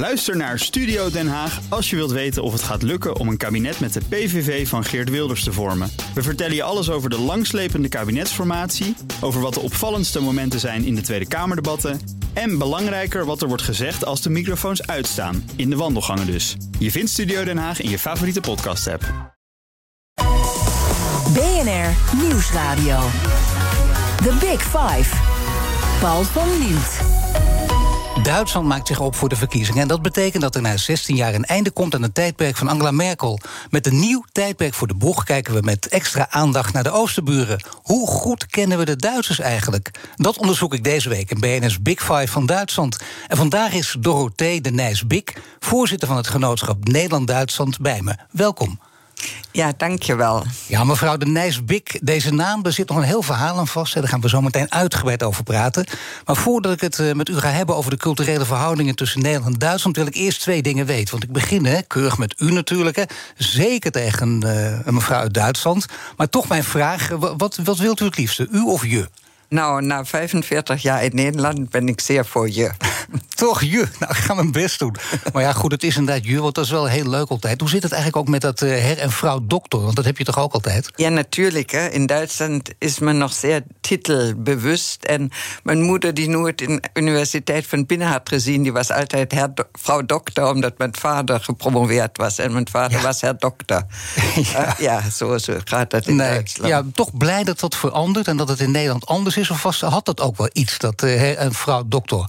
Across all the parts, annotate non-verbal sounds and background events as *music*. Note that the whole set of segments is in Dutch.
Luister naar Studio Den Haag als je wilt weten of het gaat lukken om een kabinet met de PVV van Geert Wilders te vormen. We vertellen je alles over de langslepende kabinetsformatie, over wat de opvallendste momenten zijn in de Tweede Kamerdebatten en belangrijker wat er wordt gezegd als de microfoons uitstaan, in de wandelgangen dus. Je vindt Studio Den Haag in je favoriete podcast-app. BNR Nieuwsradio. The Big Five. Paul van Liemt. Duitsland maakt zich op voor de verkiezingen. En dat betekent dat er na 16 jaar een einde komt aan het tijdperk van Angela Merkel. Met een nieuw tijdperk voor de boeg kijken we met extra aandacht naar de Oosterburen. Hoe goed kennen we de Duitsers eigenlijk? Dat onderzoek ik deze week in BNS Big Five van Duitsland. En vandaag is Dorothee de Nijs-Bik, voorzitter van het genootschap Nederland-Duitsland, bij me. Welkom. Ja, dankjewel. Ja, mevrouw de Nijsbik, deze naam, daar zit nog een heel verhaal aan vast. Daar gaan we zo meteen uitgebreid over praten. Maar voordat ik het eh, met u ga hebben over de culturele verhoudingen tussen Nederland en Duitsland, wil ik eerst twee dingen weten. Want ik begin, hè, keurig met u natuurlijk, hè, zeker tegen uh, een mevrouw uit Duitsland. Maar toch mijn vraag: wat, wat wilt u het liefste, u of je? Nou, na 45 jaar in Nederland ben ik zeer voor je. *laughs* Toch je? Nou, ik ga mijn best doen. Maar ja, goed, het is inderdaad je, want dat is wel heel leuk altijd. Hoe zit het eigenlijk ook met dat uh, her- en vrouw dokter? Want dat heb je toch ook altijd? Ja, natuurlijk. Hè. In Duitsland is men nog zeer titelbewust. En mijn moeder, die nooit in de Universiteit van Binnen had gezien... die was altijd her, vrouw dokter, omdat mijn vader gepromoveerd was. En mijn vader ja. was her dokter. *laughs* ja, uh, ja zo, zo gaat dat in nee, Duitsland. Ja, toch blij dat dat verandert en dat het in Nederland anders is? Of was, had dat ook wel iets, dat uh, her- en vrouw dokter?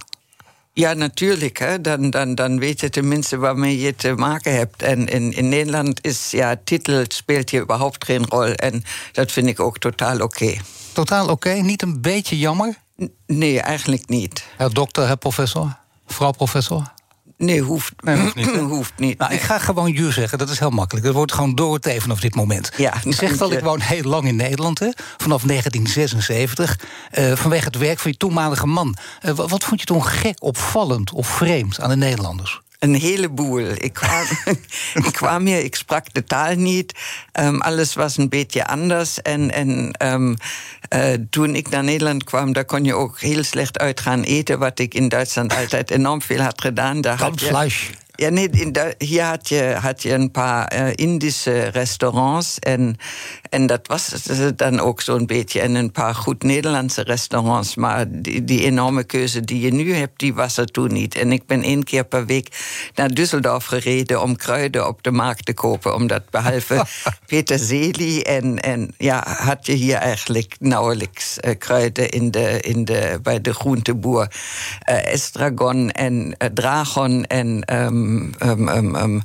Ja, natuurlijk. Hè. Dan, dan, dan weet je tenminste waarmee je te maken hebt. En in, in Nederland is ja, titel speelt hier überhaupt geen rol. En dat vind ik ook totaal oké. Okay. Totaal oké? Okay? Niet een beetje jammer? N nee, eigenlijk niet. Herr dokter, herr professor? Mevrouw professor? Nee, hoeft, hoeft niet. *clears throat* hoeft niet nou, nee. Ik ga gewoon je zeggen, dat is heel makkelijk. Dat wordt gewoon Dorothee vanaf dit moment. Ja, je zegt al, ik woon heel lang in Nederland, hè, vanaf 1976. Uh, vanwege het werk van je toenmalige man. Uh, wat vond je toen gek, opvallend of vreemd aan de Nederlanders? Een heleboel. Ik kwam, *laughs* ik kwam hier, ik sprak de taal niet. Um, alles was een beetje anders. En, en um, uh, toen ik naar Nederland kwam, daar kon je ook heel slecht uit gaan eten. Wat ik in Duitsland altijd enorm veel had gedaan. Daar had je, ja, nee, in hier had je, had je een paar uh, Indische restaurants. En, en dat was dan ook zo'n beetje. En een paar goed Nederlandse restaurants. Maar die, die enorme keuze die je nu hebt, die was er toen niet. En ik ben één keer per week naar Düsseldorf gereden om kruiden op de markt te kopen. Omdat behalve *laughs* peterselie en, en ja, had je hier eigenlijk nauwelijks uh, kruiden in de, in de, bij de groenteboer. Uh, estragon en dragon en. Um, um, um,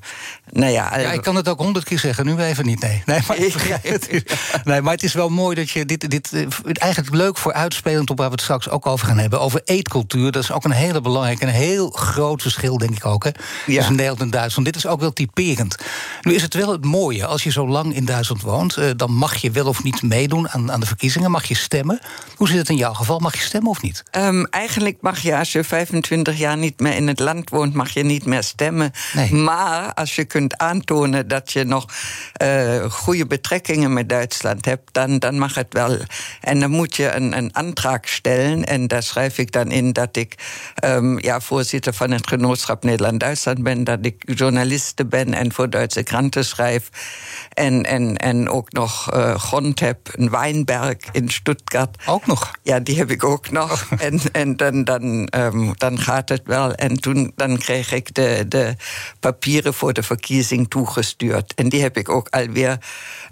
nou ja, ja, ik kan het ook honderd keer zeggen, nu even niet. Nee, nee, maar, *laughs* het is, nee, maar het is wel mooi dat je dit, dit. Eigenlijk leuk voor uitspelend op waar we het straks ook over gaan hebben. Over eetcultuur. Dat is ook een hele belangrijke, een heel groot verschil, denk ik ook. Hè, ja. Tussen Nederland en Duitsland. Dit is ook wel typerend. Nu is het wel het mooie. Als je zo lang in Duitsland woont, uh, dan mag je wel of niet meedoen aan, aan de verkiezingen. Mag je stemmen. Hoe zit het in jouw geval? Mag je stemmen of niet? Um, eigenlijk mag je, als je 25 jaar niet meer in het land woont, mag je niet meer stemmen. Nee. Maar als je kunt aantonen dat je nog uh, goede betrekkingen met Duitsland hebt, dan, dan mag het wel. En dan moet je een, een stellen. En daar schrijf ik dan in dat ik um, ja, voorzitter van het genootschap Nederland-Duitsland ben, dat ik journaliste ben en voor Duitse kranten schrijf. En, en, en ook nog uh, grond heb, een wijnberg in Stuttgart. Ook nog? Ja, die heb ik ook nog. en en dan, dan, um, dan gaat het wel. En toen dan kreeg ik de, de papieren voor de verkiezing toegestuurd. En die heb ik ook alweer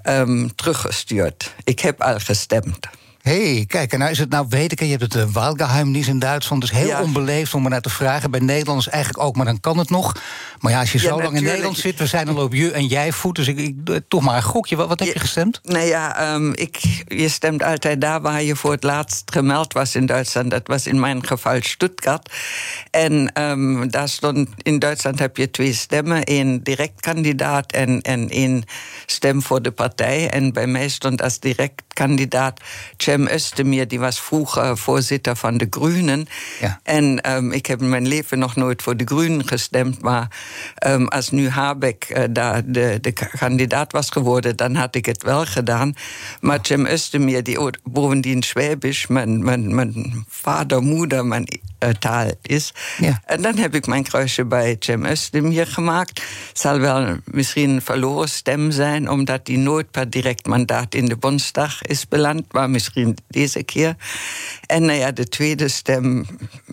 um, teruggestuurd. Ik heb al gestemd. Hé, hey, kijk, en nou is het nou weet ik, je hebt het uh, Wahlgeheimnis in Duitsland, dus heel Ja. onbeleefd om er naar te vragen. Bij Nederlanders eigenlijk ook, maar dan kan het nog. Maar ja, als je Ja, zo lang in. Nederland zit, we zijn al op je en jij voet, dus ik, ik toch maar een gokje. Wat, wat heb je gestemd? Nou ja, um, ik, je stemt altijd daar waar je voor het laatst gemeld was in Duitsland. Dat was in mijn geval Stuttgart. En um, daar stond, in Duitsland heb je twee stemmen. één directkandidaat en, en één stem voor de partij. En bij mij stond als direct kandidaat Cem Özdemir, die was vroeger voorzitter van de Groenen. Ja. En um, ik heb in mijn leven nog nooit voor de Groenen gestemd, maar um, als nu Habeck uh, daar de, de kandidaat was geworden, dan had ik het wel gedaan. Maar Cem Özdemir, die bovendien Schwäbisch, mijn, mijn, mijn vader, moeder, mijn uh, taal is. Ja. En dan heb ik mijn kruisje bij Cem Özdemir gemaakt. Zal wel misschien een verloren stem zijn, omdat hij nooit per direct mandaat in de Bondsdag is beland, maar misschien deze keer. En nou ja, de tweede stem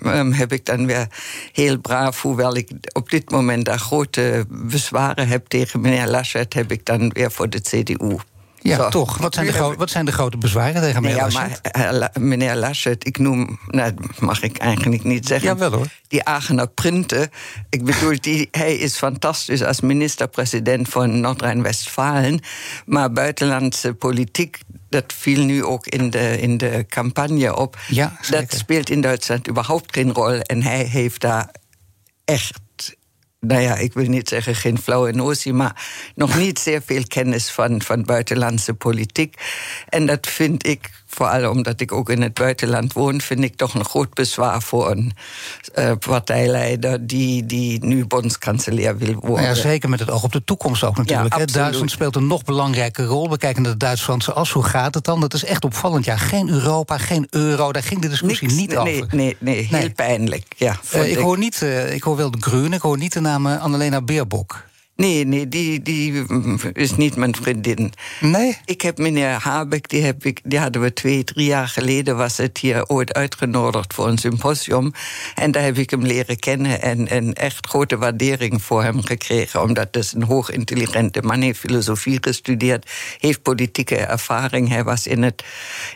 um, heb ik dan weer heel braaf, hoewel ik op dit moment daar grote bezwaren heb tegen meneer Laschet, heb ik dan weer voor de CDU. Ja, Zo. toch. Wat zijn, de wat zijn de grote bezwaren tegen Nee, meneer ja, Laschet? maar eh, meneer Laschet, ik noem, nou, dat mag ik eigenlijk niet zeggen. Jawel, hoor. Die Aachener Printen. Ik bedoel, die, hij is fantastisch als minister-president van Noord-Rijn-Westfalen. Maar buitenlandse politiek, dat viel nu ook in de, in de campagne op. Ja, zeker. dat speelt in Duitsland überhaupt geen rol. En hij heeft daar echt nou ja, ik wil niet zeggen geen flauwe notie, maar nog niet zeer veel kennis van, van buitenlandse politiek. En dat vind ik, vooral omdat ik ook in het buitenland woon, vind ik toch een groot bezwaar voor een uh, partijleider die, die nu bondskanselier wil worden. Nou ja, zeker met het oog op de toekomst ook natuurlijk. Ja. Duitsland speelt een nog belangrijke rol. We kijken naar de Duits-Franse as. Hoe gaat het dan? Dat is echt opvallend. Ja, geen Europa, geen euro. Daar ging de discussie Niks, niet nee, over. Nee, nee, heel Nee. pijnlijk. Ja, Eh, ik, hoor niet, eh, ik hoor wel de Groenen, ik hoor niet de naam eh, Annalena Baerbock. Nee, nee, die, die mm, is niet mijn vriendin. Nee? Ik heb meneer Habeck, die, heb ik, die hadden we twee, drie jaar geleden... was het hier ooit uitgenodigd voor een symposium. En daar heb ik hem leren kennen en, en echt grote waardering voor hem gekregen. Omdat het is een hoogintelligente man, heeft filosofie gestudeerd... heeft politieke ervaring. Hij was in, het,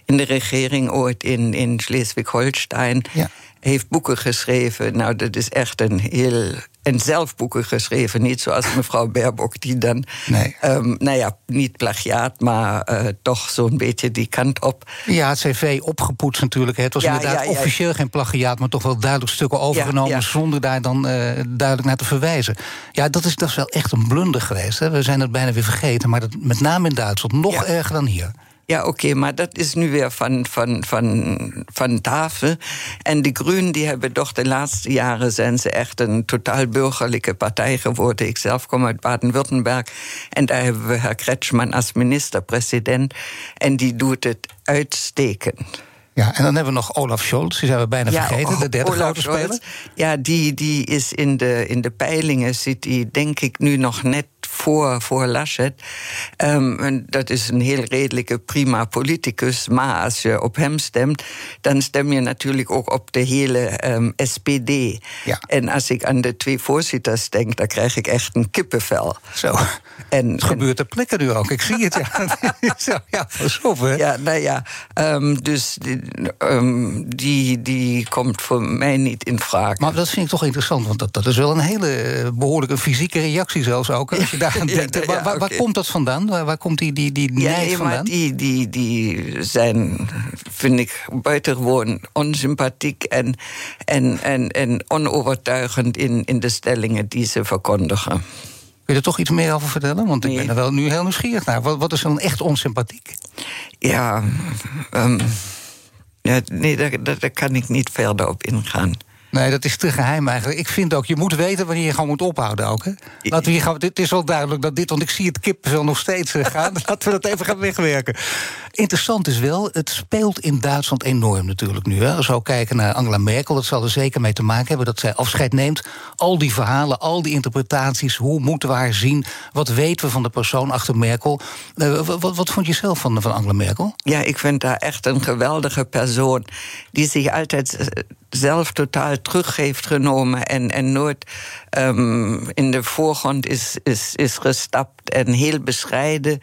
in de regering ooit in, in Schleswig-Holstein... Ja. Heeft boeken geschreven. Nou, dat is echt een heel. En zelf boeken geschreven, niet zoals mevrouw Baerbock, die dan. Nee. ehm, nou ja, niet plagiaat, maar eh, toch zo'n beetje die kant op. Ja, het cv opgepoetst natuurlijk. Het was Ja, inderdaad ja, ja. officieel geen plagiaat... maar toch wel duidelijk stukken overgenomen... zonder daar dan eh, duidelijk naar te verwijzen. Ja, dat is, dat is wel echt een blunder geweest. Hè. We zijn het bijna weer vergeten. Maar dat, met name in Duitsland nog erger dan hier. Ja, oké, maar dat is nu weer van, van, van, van tafel. En de Groenen die hebben toch de laatste jaren zijn ze echt een totaal burgerlijke partij geworden. Ik zelf kom uit Baden-Württemberg en daar hebben we Herr Kretschmann als minister-president. En die doet het uitstekend. Ja, en dan hebben we nog Olaf Scholz. Die zijn we bijna vergeten, de derde Olaf grote Scholz, speler. Ja, die, die is in de, in de peilingen, zit die denk ik nu nog net voor, voor Laschet. Ehm, en dat is een heel redelijke, prima politicus. Maar als je op hem stemt, dan stem je natuurlijk ook op de hele ehm, SPD. Ja. En als ik aan de twee voorzitters denk, dan krijg ik echt een kippenvel. Zo. En, Het gebeurt ter plekke nu ook. Ik zie het, ja. *laughs* Ja, op, hè. Ja, nou ja, ehm, dus die, die, die komt voor mij niet in vraag. Maar dat vind ik toch interessant, want dat, dat is wel een hele eh, behoorlijke fysieke reactie zelfs ook. Als je *laughs* *laughs* Ja, denkt. ja, waar, waar, waar komt dat vandaan? Waar, waar komt die, die, die Ja, neiging maar vandaan? die, die, die zijn, vind ik, buitengewoon onsympathiek en, en, en, en onovertuigend in, in de stellingen die ze verkondigen. Kun je er toch iets meer over vertellen? Want ik ben er wel nu heel nieuwsgierig naar. Wat, wat is dan echt onsympathiek? Ja, ehm, ja nee, daar, daar, daar kan ik niet verder op ingaan. Nee, dat is te geheim eigenlijk. Ik vind ook, je moet weten wanneer je gewoon moet ophouden ook. Hè? Laten we hier gaan, dit is wel duidelijk dat dit, want ik zie het kippenvel nog steeds eh, gaan. *laughs* Laten we dat even gaan wegwerken. Interessant is wel, het speelt in Duitsland enorm natuurlijk nu. Hè? Als we ook kijken naar Angela Merkel, dat zal er zeker mee te maken hebben dat zij afscheid neemt. Al die verhalen, al die interpretaties, hoe moeten we haar zien? Wat weten we van de persoon achter Merkel? Eh, wat, wat, wat vond je zelf van, van Angela Merkel? Ja, ik vind haar echt een geweldige persoon. Die zich altijd eh, zelf totaal terug heeft genomen. En, en nooit ehm, in de voorgrond is, is, is gestapt. En heel bescheiden.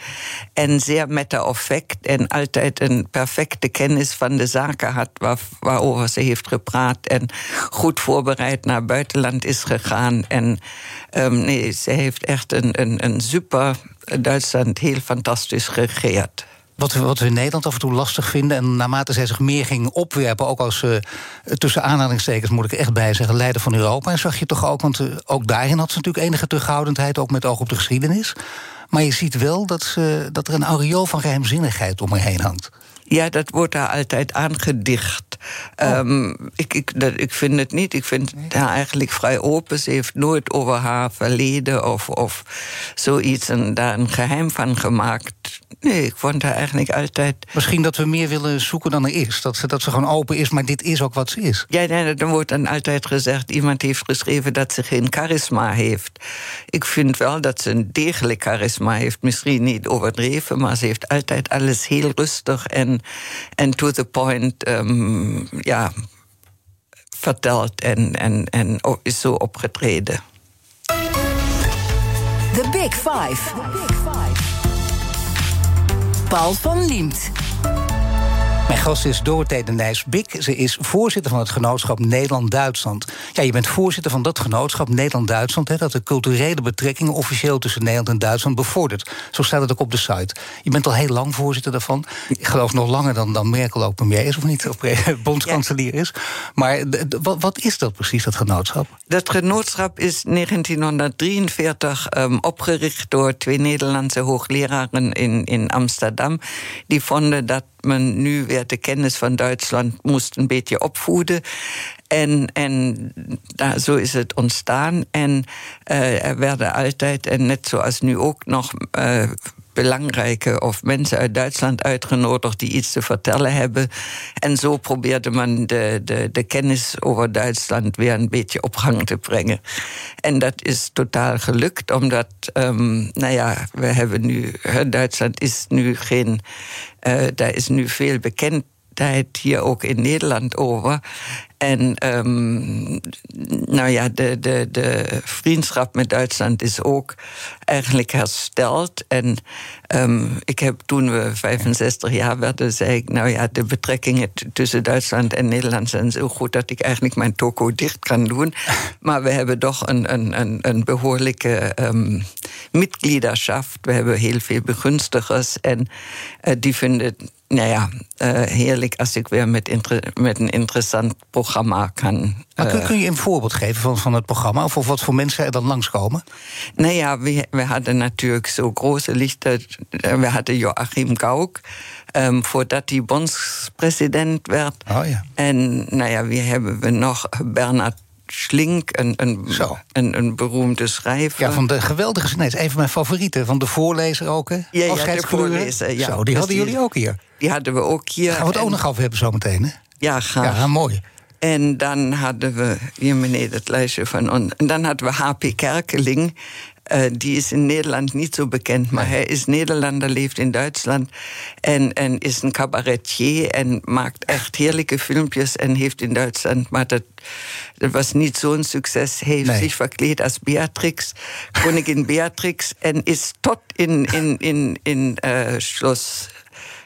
En zeer matter-of-fact. En altijd een perfecte kennis van de zaken had. Waar, waarover ze heeft gepraat. En goed voorbereid naar buitenland is gegaan. En ehm, nee, ze heeft echt een, een, een super Duitsland heel fantastisch geregeerd. Wat, we, wat we in Nederland af en toe lastig vinden. En naarmate zij zich meer gingen opwerpen, ook als uh, tussen aanhalingstekens moet ik echt bij zeggen, leider van Europa. En zag je toch ook, want uh, ook daarin had ze natuurlijk enige terughoudendheid, ook met oog op de geschiedenis. Maar je ziet wel dat, ze, dat er een aureool van geheimzinnigheid om haar heen hangt. Ja, dat wordt daar altijd aangedicht. Oh. Um, ik, ik, dat, ik vind het niet. Ik vind haar eigenlijk vrij open. Ze heeft nooit over haar verleden of, of zoiets en daar een geheim van gemaakt. Nee, ik vond haar eigenlijk altijd. Misschien dat we meer willen zoeken dan er is. Dat ze, dat ze gewoon open is, maar dit is ook wat ze is. Ja, nee, dan wordt dan altijd gezegd: iemand heeft geschreven dat ze geen charisma heeft. Ik vind wel dat ze een degelijk charisma heeft. Misschien niet overdreven, maar ze heeft altijd alles heel rustig en, en to the point. Um, ja, verteld en, en, en is zo opgetreden. The Big Five. Paul van Liemt. Mijn gast is Dorothee de Nijs-Bik. Ze is voorzitter van het genootschap Nederland-Duitsland. Ja, je bent voorzitter van dat genootschap Nederland-Duitsland... dat de culturele betrekkingen officieel tussen Nederland en Duitsland bevordert. Zo staat het ook op de site. Je bent al heel lang voorzitter daarvan. Ik geloof nog langer dan, dan Merkel ook premier is, of niet? Of *laughs* bondskanselier is. Maar wat, is dat precies, dat genootschap? Dat genootschap is 1943 um, opgericht door twee Nederlandse hoogleraren in, in Amsterdam. Die vonden dat men nu de kennis van Duitsland moest een beetje opvoeden. En, en daar, zo is het ontstaan. En uh, er werden altijd, en net zoals nu ook nog. Uh, belangrijke of mensen uit Duitsland uitgenodigd die iets te vertellen hebben. En zo probeerde men de, de, de kennis over Duitsland weer een beetje op gang te brengen. En dat is totaal gelukt, omdat, um, nou ja, we hebben nu, Duitsland is nu geen, uh, daar is nu veel bekendheid hier ook in Nederland over. En um, nou ja, de, de, de vriendschap met Duitsland is ook eigenlijk hersteld. En um, ik heb toen we 65 jaar werden, zei ik, nou ja, de betrekkingen tussen Duitsland en Nederland zijn zo goed dat ik eigenlijk mijn toko dicht kan doen. *laughs* Maar we hebben toch een, een, een, een behoorlijke um. We hebben heel veel begunstigers en uh, die vinden nou ja, uh, heerlijk als ik weer met, met een interessant programma kan. Uh, kun, kun, je een voorbeeld geven van, van het programma? Of, of wat voor mensen er dan langskomen? Nou ja, we, we hadden natuurlijk zo grote lichten. We hadden Joachim Gauck. Um, voordat hij bondspresident werd. Oh ja. En nou ja, wie hebben we nog? Bernard Schlink, een, een, een, een, beroemde schrijver. Ja, van de geweldige... Nee, is een van mijn favorieten. Van de voorlezer ook, hè? Ja, ja de voorlezer, ja. Zo, die hadden jullie ook hier. Die hadden we ook hier. Gaan we het ook nog over hebben zometeen, hè? Ja, graag. Ja, mooi. En dan hadden we, hier meneer, dat lijstje van ons. En dan hadden we H.P. Kerkeling. Uh, die is in Nederland niet zo bekend, maar nee. hij is Nederlander, leeft in Duitsland en, en is een cabaretier en maakt echt heerlijke filmpjes en heeft in Duitsland, maar dat, dat was niet zo'n succes. Hij heeft nee. zich verkleed als Beatrix, koningin *laughs* Beatrix en is tot in, in, in, in uh, Schloss,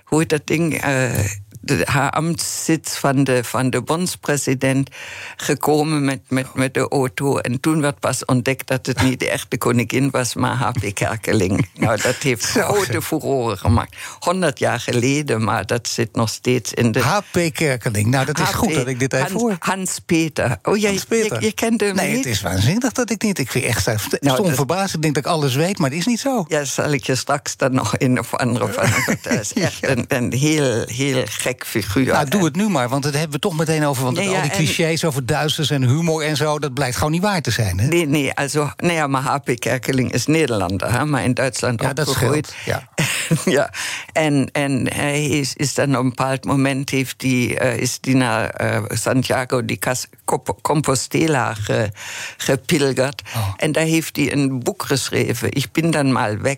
hoe heet dat ding? Uh, de, haar ambtszit van de, van de bondspresident gekomen met, met, met de auto. En toen werd pas ontdekt dat het niet de echte koningin was, maar H.P. Kerkeling. *laughs* nou, dat heeft grote furoren gemaakt. 100 jaar geleden, maar dat zit nog steeds in de... H.P. Kerkeling, nou dat is goed dat ik dit even Hans, hoor. Hans-Peter. Oh, jij, Hans Peter. Je, je kent hem nee, niet? het is waanzinnig dat ik niet... Ik vind echt nou, stom verbaasd. Ik denk dat ik alles weet, maar dat is niet zo. Ja, zal ik je straks dan nog een of andere van... *laughs* Dat is echt een, een heel, heel gek figuur. Nou, doe het nu maar, want dat hebben we toch meteen over. Want Nee, al die en- clichés over Duitsers en humor en zo, dat blijkt gewoon niet waar te zijn. Hè? Nee, nee, also, nou ja, maar H.P. Kerkeling is Nederlander, hè, maar in Duitsland Ja, dat opgegroeid. Ja. *laughs* ja, en, en hij is, is dan op een bepaald moment heeft die, eh, is die naar eh, Santiago Comp- Compostela ge, gepilgert. Oh. En daar heeft hij een boek geschreven, Ik ben dan mal weg.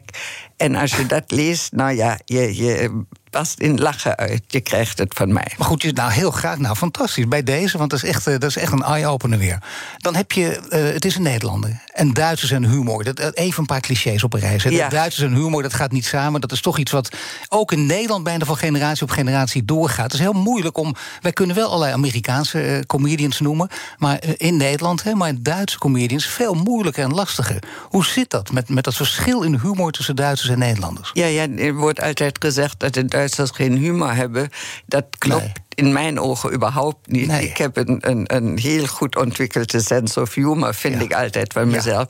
En als je dat leest, nou ja, je, je barst in lachen uit. Je krijgt het van mij. Maar goed, nou heel graag. Nou, fantastisch. Bij deze, want dat is echt, eh, dat is echt een eye-opener weer. Dan heb je, eh, het is een Nederlander. En Duitsers en humor. Dat, eh, even een paar clichés op een reis. Ja. Duitsers en humor, dat gaat niet samen. Dat is toch iets wat ook in Nederland bijna van generatie op generatie doorgaat. Het is heel moeilijk om. Wij kunnen wel allerlei Amerikaanse comedians noemen. Maar in Nederland, hè, maar Duitse comedians, veel moeilijker en lastiger. Hoe zit dat met, met dat verschil in humor tussen Duitsers en Nederlanders? Ja, ja, er wordt altijd gezegd dat de Duitsers geen humor hebben. Dat klopt. In mijn ogen überhaupt niet. Nee. Ik heb een, een, een heel goed ontwikkelde sense of humor, vind Ja. ik altijd van Ja. mezelf.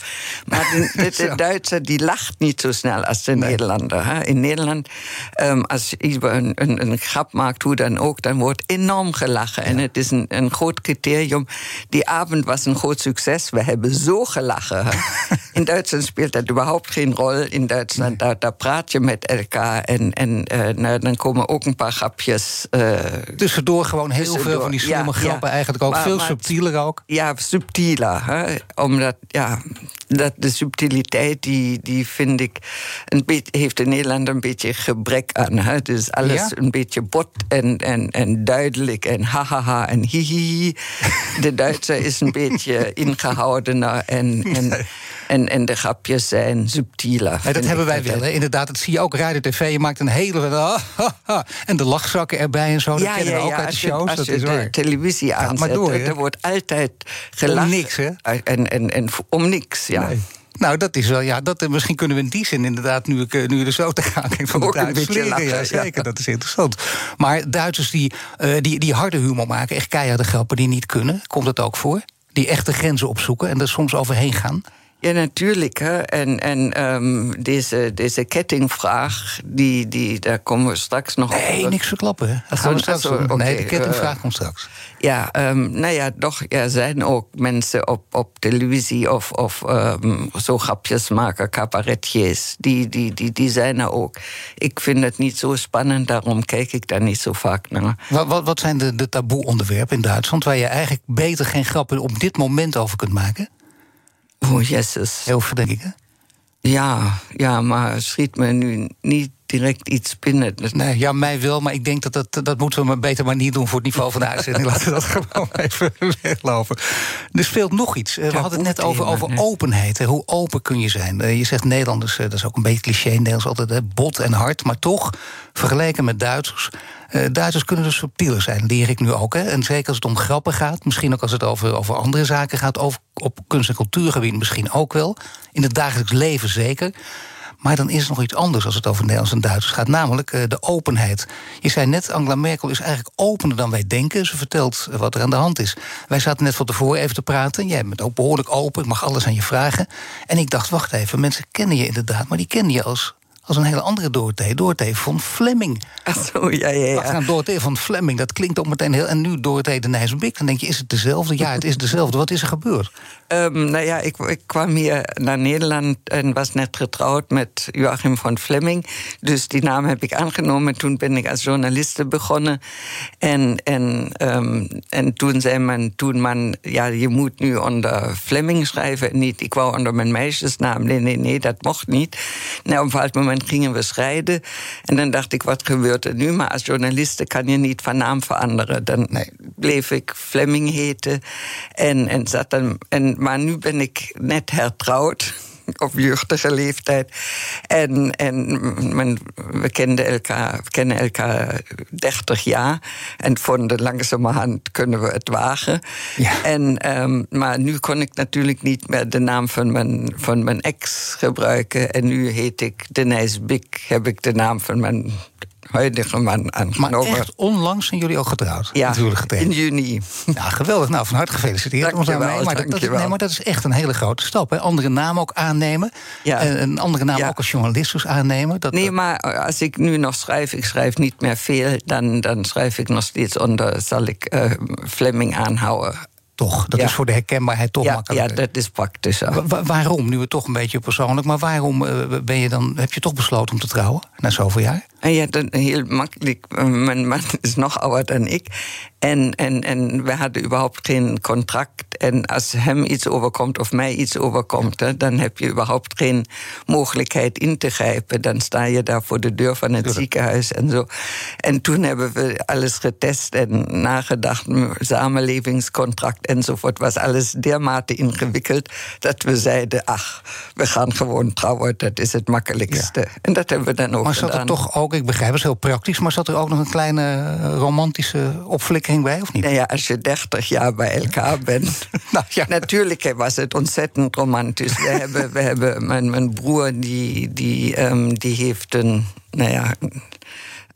Maar de, *laughs* de. Duitser die lacht niet zo snel als de Nederlander. Hè. In Nederland, ehm, als iemand een, grap maakt, hoe dan ook, dan wordt enorm gelachen. En het is een, een groot criterium. Die avond was een groot succes. We hebben zo gelachen. hè. *laughs* In Duitsland speelt dat überhaupt geen rol. In Duitsland, daar, daar praat je met elkaar. En, en eh, nou, dan komen ook een paar grapjes. eh, Tussendoor gewoon heel veel van die slimme ja, grappen, ja. eigenlijk ook Maar- veel maar- subtieler ook. ja, subtieler. Hè? Omdat, ja, dat de subtiliteit, die, die vind ik, een beetje, heeft in Nederland een beetje gebrek aan. Hè? Dus alles Ja? een beetje bot en, en, en duidelijk en hahaha en hihihi. De Duitser is een beetje *laughs* ingehoudener en, en, en, en de grapjes zijn subtieler. Vind dat hebben wij wel. Hè. Inderdaad, dat zie je ook radio tv. Je maakt een hele. *laughs* en de lachzakken erbij en zo. Dat kennen we ook uit de shows. Dat is waar. televisie maar aanzet, door, er wordt altijd gelachen. niks, hè? En, en, en om niks, ja. Nee. Nou, dat is wel, ja, dat, eh, misschien kunnen we in die zin inderdaad, nu, ik, eh, nu er zo te gaan kijkt van de Duitsers beetje leren. Ja, lachen, ja. zeker, dat is interessant. Maar Duitsers die, eh, die, die harde humor maken, echt keiharde grappen die niet kunnen, komt dat ook voor? Die echte grenzen opzoeken en er soms overheen gaan? Ja, natuurlijk. Hè. En, en ehm, deze, deze kettingvraag, die, die, daar komen we straks nog op. Nee, niks verklappen. Hè? Dat gaan we straks. Nee, de kettingvraag eh, komt straks. Ja, ehm, nou ja, toch, er zijn ook mensen op, op televisie of, of ehm, zo grapjes maken, cabaretiers. Die, die, die, die zijn er ook. Ik vind het niet zo spannend, daarom kijk ik daar niet zo vaak naar. Wat, wat, wat zijn de, de taboe-onderwerpen in Duitsland waar je eigenlijk beter geen grappen op dit moment over kunt maken? Oh, jezus. Heel veel? Ja, ja, maar schiet me nu niet direct iets binnen. Dus- Nee, ja, mij wel, maar ik denk dat dat, dat moeten we maar beter maar niet doen voor het niveau van de uitzending. *laughs* Laten we dat gewoon even weglopen. Er speelt nog iets. Eh, We hadden het net over, over nee. openheid. Hoe open kun je zijn? Eh, Je zegt Nederlanders, eh, dat is ook een beetje cliché. Nederlands altijd hè, bot en hard, maar toch vergeleken met Duitsers. Duitsers kunnen dus subtieler zijn, leer ik nu ook. Hè. En zeker als het om grappen gaat, misschien ook als het over, over andere zaken gaat, over, op kunst- en cultuurgebied misschien ook wel. In het dagelijks leven zeker. Maar dan is er nog iets anders als het over Nederlands en Duitsers gaat, namelijk eh, de openheid. Je zei net, Angela Merkel is eigenlijk opener dan wij denken. Ze vertelt wat er aan de hand is. Wij zaten net van tevoren even te praten. Jij bent ook behoorlijk open, ik mag alles aan je vragen. En ik dacht, wacht even, mensen kennen je inderdaad, maar die kennen je als, als een hele andere Dorothee. Dorothee van Fleming. Ach zo, ja, ja, ja. nou, Dorothee van Fleming, dat klinkt ook meteen heel... En nu Dorothee de Nijsbeek, dan denk je, is het dezelfde? Ja, het is dezelfde. Wat is er gebeurd? Ehm, nou ja, ik, ik kwam hier naar Nederland en was net getrouwd met Joachim van Fleming. Dus die naam heb ik aangenomen. Toen ben ik als journaliste begonnen. En, en, ehm, en toen zei men, toen man, ja, je moet nu onder Fleming schrijven. en Niet, ik wou onder mijn meisjesnaam. Nee, nee, nee, dat mocht niet. Nou, op een bepaald moment gingen we scheiden. En dan dacht ik, wat gebeurt er nu? Maar als journaliste kan je niet van naam veranderen. Dan Nee. bleef ik Fleming heten. En, en zat dan, en, maar nu ben ik net hertrouwd. *laughs* Op jeugdige leeftijd. En, en men, we kenden elkaar, we kennen elkaar 30 jaar. En vonden langzamerhand kunnen we het wagen. Ja. En, ehm, maar nu kon ik natuurlijk niet meer de naam van mijn, van mijn ex gebruiken. En nu heet ik Denise Bik. Heb ik de naam van mijn huidige man Maar aangenomen. echt onlangs zijn jullie ook getrouwd. ja, Natuurlijk getekend. in juni. Ja, geweldig. Nou, van harte gefeliciteerd. Maar, dat, nee, maar dat is echt een hele grote stap. Hè? Andere naam ook aannemen. Ja. En een andere naam Ja. ook als journalist dus aannemen. Dat, Nee, maar als ik nu nog schrijf, ik schrijf niet meer veel, dan, dan schrijf ik nog steeds onder, zal ik eh, Fleming aanhouden. toch, dat ja. is voor de herkenbaarheid toch Ja, ja, makkelijker. dat is praktisch. Wa- wa- waarom? Nu het toch een beetje persoonlijk. Maar waarom eh, ben je dan, heb je toch besloten om te trouwen? Na zoveel jaar? Ja, heel makkelijk. Mijn man is nog ouder dan ik. En, en, en we hadden überhaupt geen contract. En als hem iets overkomt of mij iets overkomt, hè, dan heb je überhaupt geen mogelijkheid in te grijpen. Dan sta je daar voor de deur van het ziekenhuis en zo. En toen hebben we alles getest en nagedacht, samenlevingscontract enzovoort. Was alles dermate ingewikkeld dat we zeiden: ach, we gaan gewoon trouwen, dat is het makkelijkste. En dat hebben we dan ook maar zat gedaan. er toch ook, ik begrijp het is heel praktisch, maar zat er ook nog een kleine eh, romantische opflikkering bij, of niet? Nou ja, als je 30 jaar bij elkaar bent. *laughs* Nou ja. Natuurlijk was het ontzettend romantisch. We *laughs* hebben, we hebben mijn, mijn broer, die, die, ehm, die heeft een, nou ja,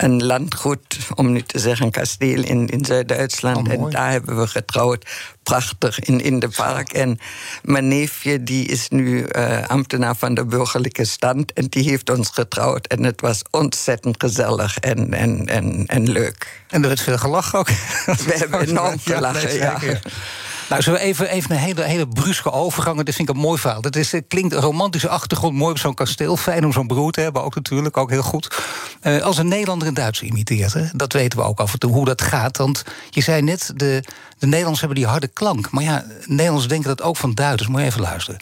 een landgoed, om niet te zeggen een kasteel in, in Zuid-Duitsland. Oh, en daar hebben we getrouwd. Prachtig in, in de park. En mijn neefje die is nu eh, ambtenaar van de burgerlijke stand. En die heeft ons getrouwd. En het was ontzettend gezellig en, en, en, en leuk. En er werd veel gelachen ook. *laughs* We hebben *laughs* enorm gelachen, ja. Nou, zullen we even, even een hele, hele bruske overgang. Dat vind ik een mooi verhaal. Dat is, eh, klinkt een romantische achtergrond, mooi op zo'n kasteel. Fijn om zo'n broer te hebben, ook natuurlijk, ook heel goed. Eh, als een Nederlander een Duits imiteert, hè, dat weten we ook af en toe hoe dat gaat. Want je zei net, de, de Nederlanders hebben die harde klank. Maar ja, Nederlanders denken dat ook van Duitsers. Moet je even luisteren.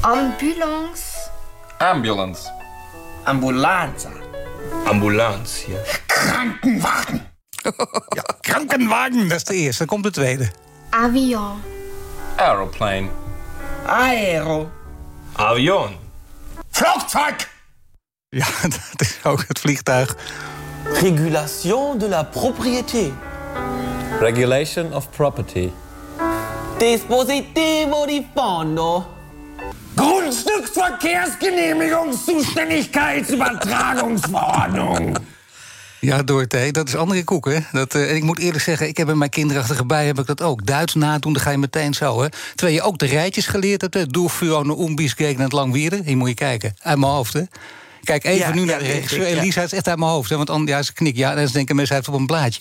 Ambulance. Ambulance. Ambulanza. Ambulance, ja. Krankenwagen. *laughs* Ja, krankenwagen, dat is de eerste. Dan komt de tweede. Avion. Aeroplane. Aero. Avion. Flugzeug. Ja, dat is ook het vliegtuig. Régulation de la propriété. Regulation of property. Dispositivo di fondo. Grundstücksverkehrsgenehmigungszuständigkeitsübertragungsverordnung. Ja, Dorothee, dat is andere koek, hè? Dat, eh, en ik moet eerlijk zeggen, ik heb in mijn kinderachtige bij heb ik dat ook. Duits nadoen, dan ga je meteen zo, hè? Terwijl je ook de rijtjes geleerd hebt, hè? Umbies gegen het Langwierde. Hier moet je kijken, uit mijn hoofd, hè? Kijk even Ja, nu naar de regisseur. Elisa, het is echt uit mijn hoofd, hè? Want anders, ja, ze knikt, ja, dan denken mensen, hij heeft op een blaadje.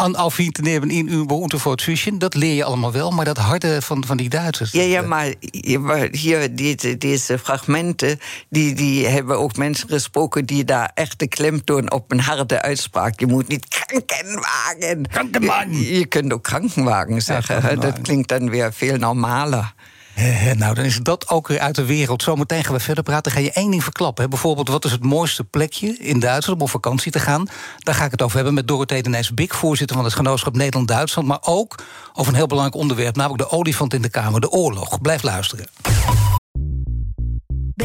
An te nemen in uw behoefte voor het zusje, dat leer je allemaal wel. Maar dat harde van, van die Duitsers. Ja, ja, eh, maar hier- deze, deze fragmenten, die, die hebben ook mensen gesproken die daar echt de klemtoon op een harde uitspraak. Je moet niet krankenwagen. Krankenwagen. Je, je kunt ook krankenwagen zeggen. krankenwagen. Dat klinkt dan weer veel normaler. Nou, dan is dat ook weer uit de wereld. Zometeen gaan we verder praten. Ga je één ding verklappen. Bijvoorbeeld, wat is het mooiste plekje in Duitsland om op vakantie te gaan? Daar ga ik het over hebben met Dorothee de Nijs-Bik, voorzitter van het genootschap Nederland-Duitsland. Maar ook over een heel belangrijk onderwerp, namelijk de olifant in de Kamer, de oorlog. Blijf luisteren.